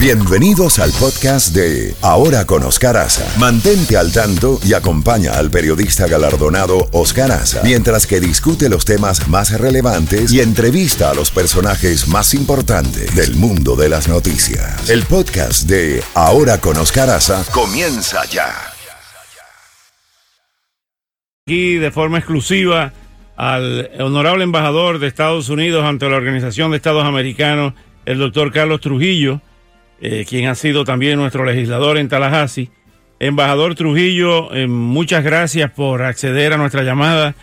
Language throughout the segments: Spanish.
Bienvenidos al podcast de Ahora con Oscar Aza. Mantente al tanto y acompaña al periodista galardonado Oscar Aza mientras que discute los temas más relevantes y entrevista a los personajes más importantes del mundo de las noticias. El podcast de Ahora con Oscar Aza comienza ya. Aquí de forma exclusiva al honorable embajador de Estados Unidos ante la Organización de Estados Americanos, el doctor Carlos Trujillo eh, quien ha sido también nuestro legislador en Tallahassee. Embajador Trujillo, eh, muchas gracias por acceder a nuestra llamada.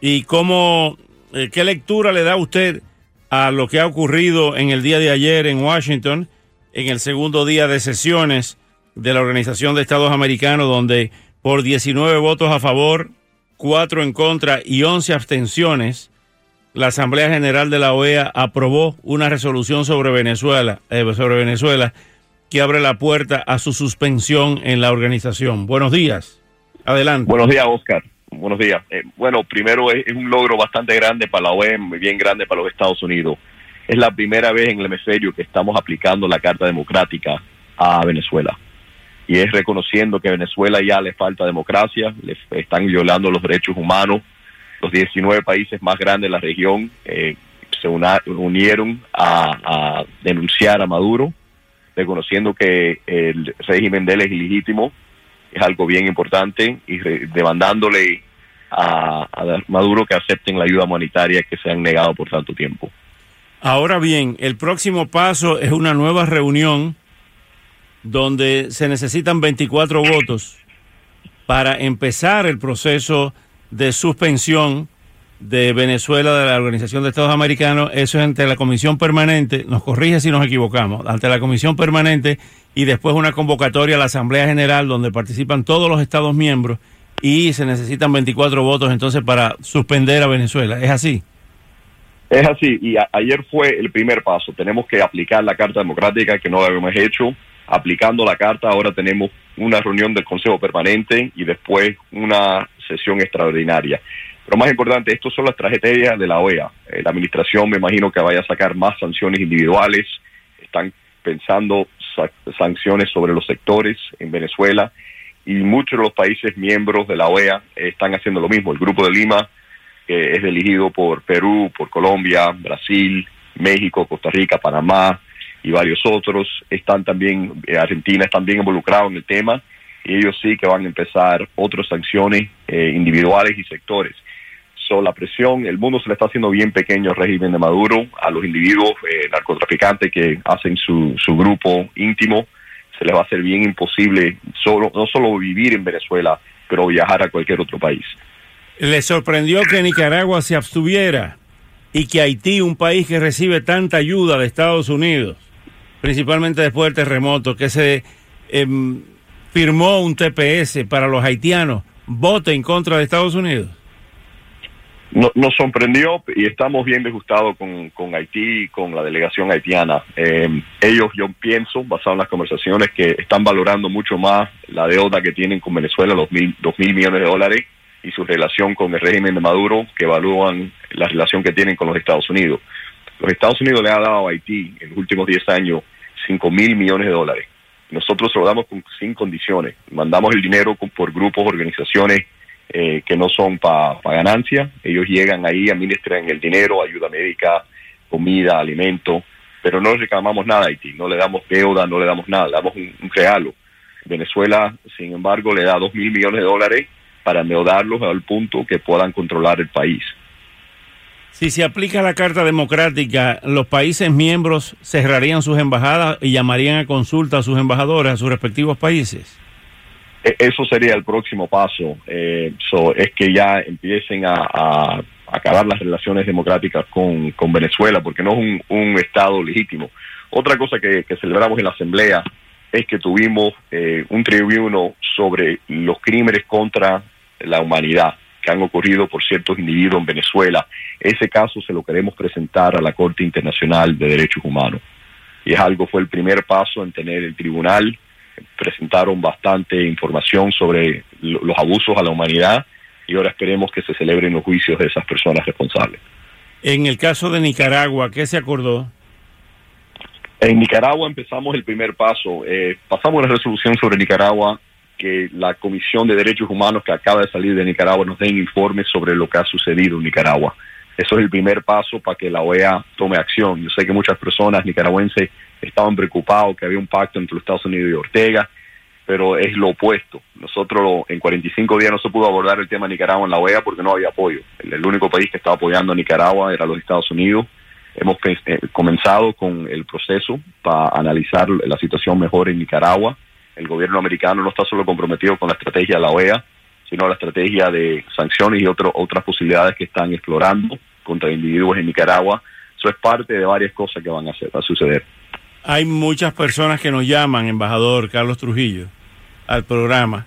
¿Y cómo, eh, qué lectura le da usted a lo que ha ocurrido en el día de ayer en Washington, en el segundo día de sesiones de la Organización de Estados Americanos, donde por 19 votos a favor, 4 en contra y 11 abstenciones, la Asamblea General de la OEA aprobó una resolución sobre Venezuela, eh, sobre Venezuela, que abre la puerta a su suspensión en la organización. Buenos días. Adelante. Buenos días, Oscar. Buenos días. Eh, bueno, primero es, un logro bastante grande para la OEA, muy bien grande para los Estados Unidos. Es la primera vez en el hemisferio que estamos aplicando la Carta Democrática a Venezuela. Y es reconociendo que a Venezuela ya le falta democracia, le están violando los derechos humanos, los 19 países más grandes de la región eh, se unieron a, denunciar a Maduro, reconociendo que el régimen de él es ilegítimo, es algo bien importante, y demandándole a, a Maduro que acepten la ayuda humanitaria que se han negado por tanto tiempo. Ahora bien, el próximo paso es una nueva reunión donde se necesitan 24 votos para empezar el proceso de suspensión de Venezuela de la Organización de Estados Americanos, eso es ante la Comisión Permanente, nos corrige si nos equivocamos, ante la Comisión Permanente y después una convocatoria a la Asamblea General donde participan todos los Estados miembros y se necesitan 24 votos entonces para suspender a Venezuela. ¿Es así? Es así, y ayer fue el primer paso. Tenemos que aplicar la Carta Democrática que no habíamos hecho. Aplicando la Carta, ahora tenemos una reunión del Consejo Permanente y después una sesión extraordinaria. Pero más importante, esto son las tragedias de la OEA. Eh, la administración me imagino que vaya a sacar más sanciones individuales. Están pensando sanciones sobre los sectores en Venezuela y muchos de los países miembros de la OEA están haciendo lo mismo. El Grupo de Lima, que es dirigido por Perú, por Colombia, Brasil, México, Costa Rica, Panamá y varios otros, están también, eh, Argentina está bien involucrado en el tema y ellos sí que van a empezar otras sanciones eh, individuales y sectores. So, la presión, el mundo se le está haciendo bien pequeño al régimen de Maduro, a los individuos eh, narcotraficantes que hacen su, su grupo íntimo, se les va a hacer bien imposible solo, no solo vivir en Venezuela, pero viajar a cualquier otro país. ¿Le sorprendió que Nicaragua se abstuviera y que Haití, un país que recibe tanta ayuda de Estados Unidos, principalmente después del terremoto, que se em, firmó un TPS para los haitianos, vote en contra de Estados Unidos? nos sorprendió y estamos bien disgustados con, con Haití y con la delegación haitiana. Eh, ellos, yo pienso, basado en las conversaciones, que están valorando mucho más la deuda que tienen con Venezuela, los mil, dos mil millones de dólares, y su relación con el régimen de Maduro, que evalúan la relación que tienen con los Estados Unidos. Los Estados Unidos le han dado a Haití en los últimos 10 años cinco mil millones de dólares. Nosotros damos con, sin condiciones. Mandamos el dinero por grupos, organizaciones eh, que no son para ganancia. Ellos llegan ahí, administran el dinero, ayuda médica, comida, alimento, pero no reclamamos nada a Haití. No le damos deuda, no le damos nada, le damos un, regalo. Venezuela, sin embargo, le da dos mil millones de dólares para endeudarlos al punto que puedan controlar el país. Si se aplica la Carta Democrática, los países miembros cerrarían sus embajadas y llamarían a consulta a sus embajadores a sus respectivos países. E, eso sería el próximo paso. Eh, es que ya empiecen a, acabar las relaciones democráticas con, Venezuela, porque no es un, Estado legítimo. Otra cosa que, celebramos en la Asamblea es que tuvimos eh, un tribuno sobre los crímenes contra la humanidad que han ocurrido por ciertos individuos en Venezuela. Ese caso se lo queremos presentar a la Corte Internacional de Derechos Humanos. Y es algo, fue el primer paso en tener el tribunal. Presentaron bastante información sobre los abusos a la humanidad y ahora esperemos que se celebren los juicios de esas personas responsables. En el caso de Nicaragua, ¿qué se acordó? En Nicaragua empezamos el primer paso. Eh, pasamos la resolución sobre Nicaragua, que la Comisión de Derechos Humanos que acaba de salir de Nicaragua nos den informes sobre lo que ha sucedido en Nicaragua. Eso es el primer paso para que la OEA tome acción. Yo sé que muchas personas nicaragüenses estaban preocupados que había un pacto entre los Estados Unidos y Ortega, pero es lo opuesto. Nosotros en 45 días no se pudo abordar el tema de Nicaragua en la OEA porque no había apoyo. El, único país que estaba apoyando a Nicaragua era los Estados Unidos. Hemos eh, comenzado con el proceso para analizar la situación mejor en Nicaragua. El gobierno americano no está solo comprometido con la estrategia de la OEA, sino la estrategia de sanciones y otras posibilidades que están explorando contra individuos en Nicaragua. Eso es parte de varias cosas que van a, a suceder. Hay muchas personas que nos llaman, embajador Carlos Trujillo, al programa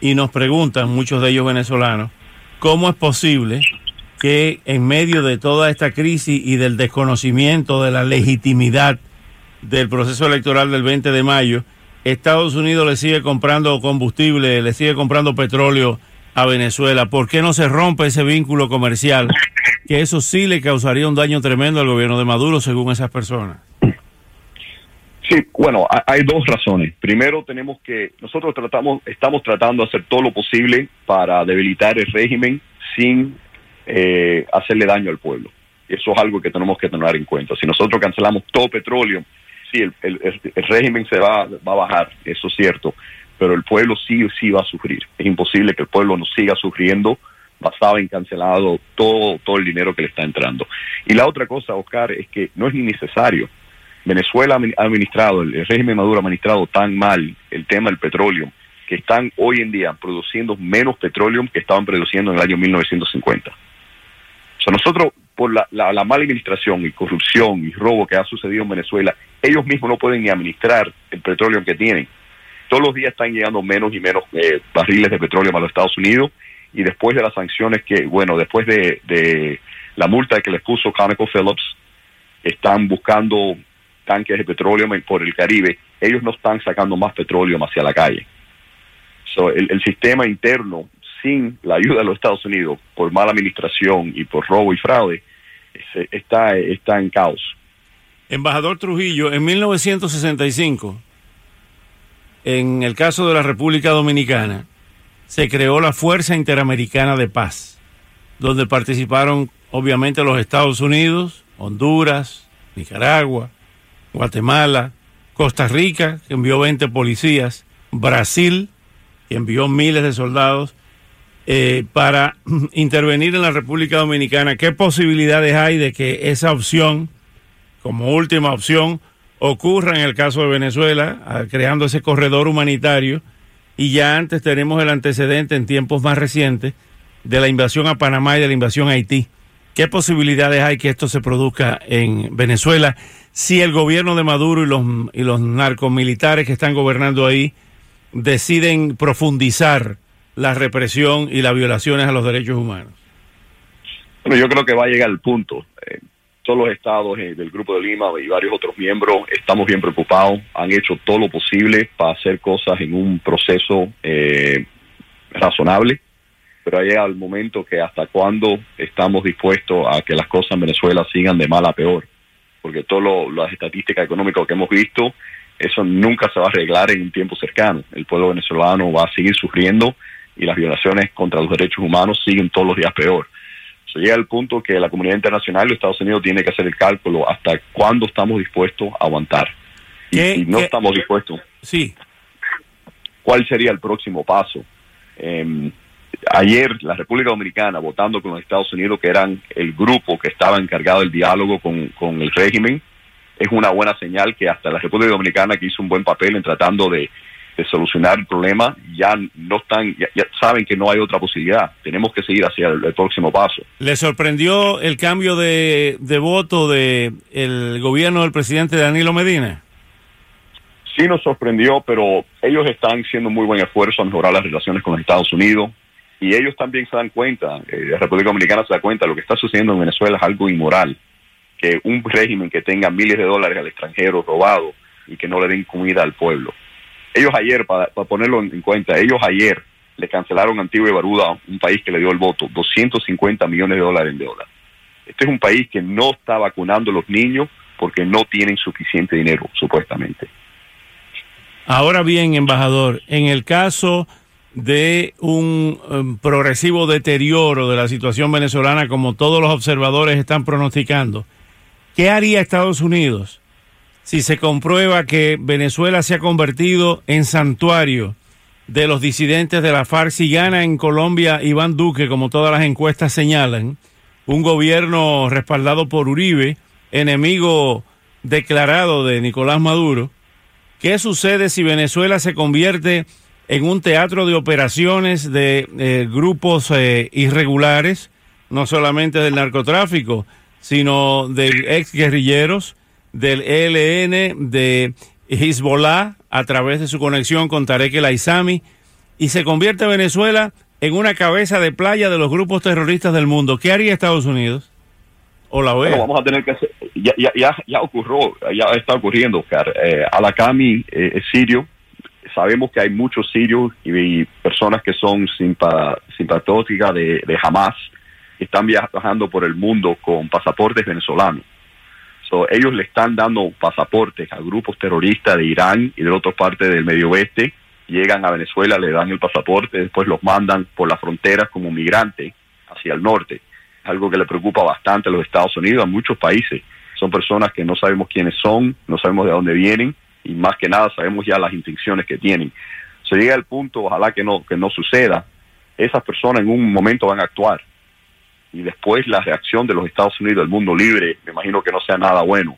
y nos preguntan, muchos de ellos venezolanos, cómo es posible que en medio de toda esta crisis y del desconocimiento de la legitimidad del proceso electoral del 20 de mayo, Estados Unidos le sigue comprando combustible, le sigue comprando petróleo a Venezuela. ¿Por qué no se rompe ese vínculo comercial? Que eso sí le causaría un daño tremendo al gobierno de Maduro, según esas personas. Sí, bueno, hay dos razones. Primero, tenemos que nosotros tratamos, estamos tratando de hacer todo lo posible para debilitar el régimen sin eh, hacerle daño al pueblo. Eso es algo que tenemos que tener en cuenta. Si nosotros cancelamos todo petróleo sí, el, régimen se va, va a bajar, eso es cierto, pero el pueblo sí sí va a sufrir. Es imposible que el pueblo no siga sufriendo basado en cancelado todo, todo el dinero que le está entrando. Y la otra cosa, Oscar, es que no es ni necesario. Venezuela ha administrado, el régimen Maduro ha administrado tan mal el tema del petróleo, que están hoy en día produciendo menos petróleo que estaban produciendo en el año 1950. O sea, nosotros por la, mala administración y corrupción y robo que ha sucedido en Venezuela, ellos mismos no pueden ni administrar el petróleo que tienen. Todos los días están llegando menos y menos eh, barriles de petróleo a los Estados Unidos y después de las sanciones que, bueno, después de, la multa que les puso ConocoPhillips, están buscando tanques de petróleo por el Caribe, ellos no están sacando más petróleo hacia la calle. el sistema interno sin la ayuda de los Estados Unidos por mala administración y por robo y fraude, está, está en caos. Embajador Trujillo, en 1965, en el caso de la República Dominicana, se creó la Fuerza Interamericana de Paz, donde participaron obviamente los Estados Unidos, Honduras, Nicaragua, Guatemala, Costa Rica, que envió 20 policías, Brasil, que envió miles de soldados, eh, para intervenir en la República Dominicana, ¿qué posibilidades hay de que esa opción, como última opción, ocurra en el caso de Venezuela, creando ese corredor humanitario? Y ya antes tenemos el antecedente en tiempos más recientes de la invasión a Panamá y de la invasión a Haití. ¿Qué posibilidades hay que esto se produzca en Venezuela si el gobierno de Maduro y los, y los narcomilitares que están gobernando ahí deciden profundizar la represión y las violaciones a los derechos humanos? Bueno, yo creo que va a llegar el punto. Eh, todos los estados eh, del Grupo de Lima y varios otros miembros estamos bien preocupados, han hecho todo lo posible para hacer cosas en un proceso eh, razonable, pero ha llegado el momento que hasta cuándo estamos dispuestos a que las cosas en Venezuela sigan de mal a peor, porque todas las estadísticas económicas que hemos visto, eso nunca se va a arreglar en un tiempo cercano. El pueblo venezolano va a seguir sufriendo y las violaciones contra los derechos humanos siguen todos los días peor. Se llega al punto que la comunidad internacional y Estados Unidos tiene que hacer el cálculo hasta cuándo estamos dispuestos a aguantar. Y si no estamos dispuestos, sí. ¿cuál sería el próximo paso? Em, ayer la República Dominicana votando con los Estados Unidos, que eran el grupo que estaba encargado del diálogo con, con el régimen, es una buena señal que hasta la República Dominicana, que hizo un buen papel en tratando de de solucionar el problema, ya no están, ya, saben que no hay otra posibilidad. Tenemos que seguir hacia el, próximo paso. ¿Le sorprendió el cambio de, de voto de el gobierno del presidente Danilo Medina? Sí nos sorprendió, pero ellos están haciendo muy buen esfuerzo a mejorar las relaciones con los Estados Unidos y ellos también se dan cuenta, eh, la República Dominicana se da cuenta, lo que está sucediendo en Venezuela es algo inmoral, que un régimen que tenga miles de dólares al extranjero robado y que no le den comida al pueblo ellos ayer, para, ponerlo en cuenta, ellos ayer le cancelaron Antigua y Baruda, un país que le dio el voto, 250 millones de dólares en deuda. Este es un país que no está vacunando a los niños porque no tienen suficiente dinero, supuestamente. Ahora bien, embajador, en el caso de un um, progresivo deterioro de la situación venezolana, como todos los observadores están pronosticando, ¿qué haría Estados Unidos si se comprueba que Venezuela se ha convertido en santuario de los disidentes de la FARC? Si gana en Colombia Iván Duque, como todas las encuestas señalan, un gobierno respaldado por Uribe, enemigo declarado de Nicolás Maduro, ¿Qué sucede si Venezuela se convierte en un teatro de operaciones de eh, grupos eh, irregulares, no solamente del narcotráfico, sino de ex guerrilleros, del ELN, de Hezbollah, a través de su conexión con Tarek el Aizami, y se convierte Venezuela en una cabeza de playa de los grupos terroristas del mundo? ¿Qué haría Estados Unidos? o la OEA. vamos a tener que hacer, ya, ya, ya, ocurrió, ya está ocurriendo, Oscar. Eh, Alakami eh, es sirio, sabemos que hay muchos sirios y, personas que son simpatóticas de, de Hamas, están viajando por el mundo con pasaportes venezolanos. Ellos le están dando pasaportes a grupos terroristas de Irán y de otras partes del Medio Oeste, llegan a Venezuela, le dan el pasaporte, después los mandan por las fronteras como migrantes hacia el norte algo que le preocupa bastante a los Estados Unidos, a muchos países. Son personas que no sabemos quiénes son, no sabemos de dónde vienen y más que nada sabemos ya las intenciones que tienen. Se llega al punto, ojalá que no, que no suceda, esas personas en un momento van a actuar y después la reacción de los Estados Unidos, del mundo libre, me imagino que no sea nada bueno.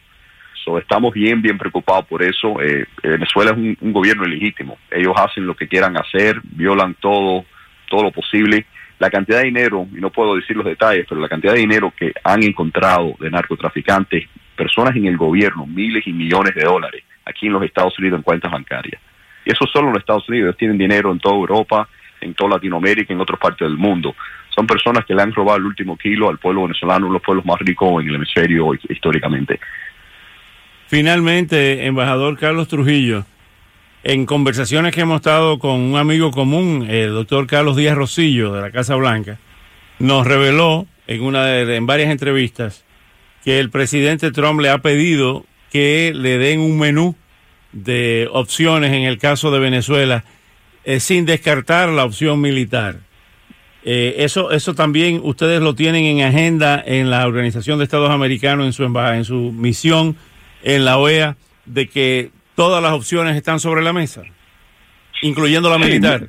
So, estamos bien, bien preocupados por eso. Eh, Venezuela es un, un, gobierno ilegítimo. Ellos hacen lo que quieran hacer, violan todo, todo lo posible la cantidad de dinero, y no puedo decir los detalles, pero la cantidad de dinero que han encontrado de narcotraficantes, personas en el gobierno, miles y millones de dólares, aquí en los Estados Unidos en cuentas bancarias. Y eso solo en los Estados Unidos, ellos tienen dinero en toda Europa, en toda Latinoamérica, en otras partes del mundo. Son personas que le han robado el último kilo al pueblo venezolano, uno de los pueblos más ricos en el hemisferio históricamente. Finalmente, embajador Carlos Trujillo, en conversaciones que hemos estado con un amigo común, el doctor Carlos Díaz Rosillo de la Casa Blanca, nos reveló en, una de, en varias entrevistas que el presidente Trump le ha pedido que le den un menú de opciones en el caso de Venezuela eh, sin descartar la opción militar. Eh, eso, eso también ustedes lo tienen en agenda en la Organización de Estados Americanos, en su, en su misión en la OEA, de que todas las opciones están sobre la mesa, incluyendo la militar.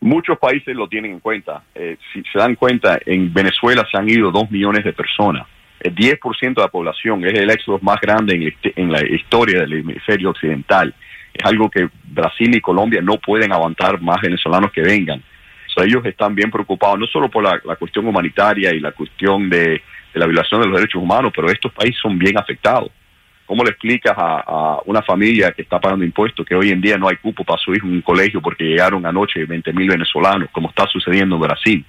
Muchos países lo tienen en cuenta. Eh, si se dan cuenta, en Venezuela se han ido dos millones de personas. El 10% de la población es el éxodo más grande en, la historia del hemisferio occidental. Es algo que Brasil y Colombia no pueden aguantar más venezolanos que vengan. Ellos están bien preocupados, no solo por la, cuestión humanitaria y la cuestión de la violación de los derechos humanos, pero estos países son bien afectados. ¿Cómo le explicas a, una familia que está pagando impuestos que hoy en día no hay cupo para su hijo en un colegio porque llegaron anoche 20 mil venezolanos, como está sucediendo en Brasil?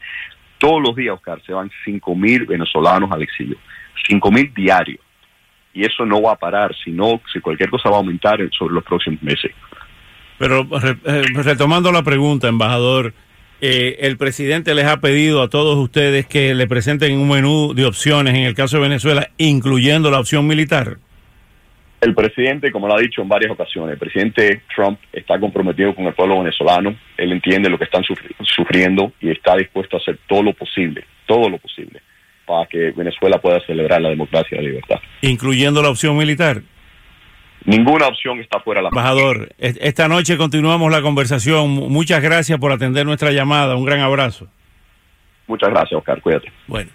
Todos los días, Oscar, se van 5 mil venezolanos al exilio. 5 mil diarios. Y eso no va a parar, sino si cualquier cosa va a aumentar sobre los próximos meses. Pero eh, retomando la pregunta, embajador, eh, el presidente les ha pedido a todos ustedes que le presenten un menú de opciones en el caso de Venezuela, incluyendo la opción militar. El presidente, como lo ha dicho en varias ocasiones, el presidente Trump está comprometido con el pueblo venezolano, él entiende lo que están sufriendo y está dispuesto a hacer todo lo posible, todo lo posible, para que Venezuela pueda celebrar la democracia y la libertad. Incluyendo la opción militar. Ninguna opción está fuera de la Embajador, esta noche continuamos la conversación. Muchas gracias por atender nuestra llamada. Un gran abrazo. Muchas gracias, Oscar. Cuídate. Bueno.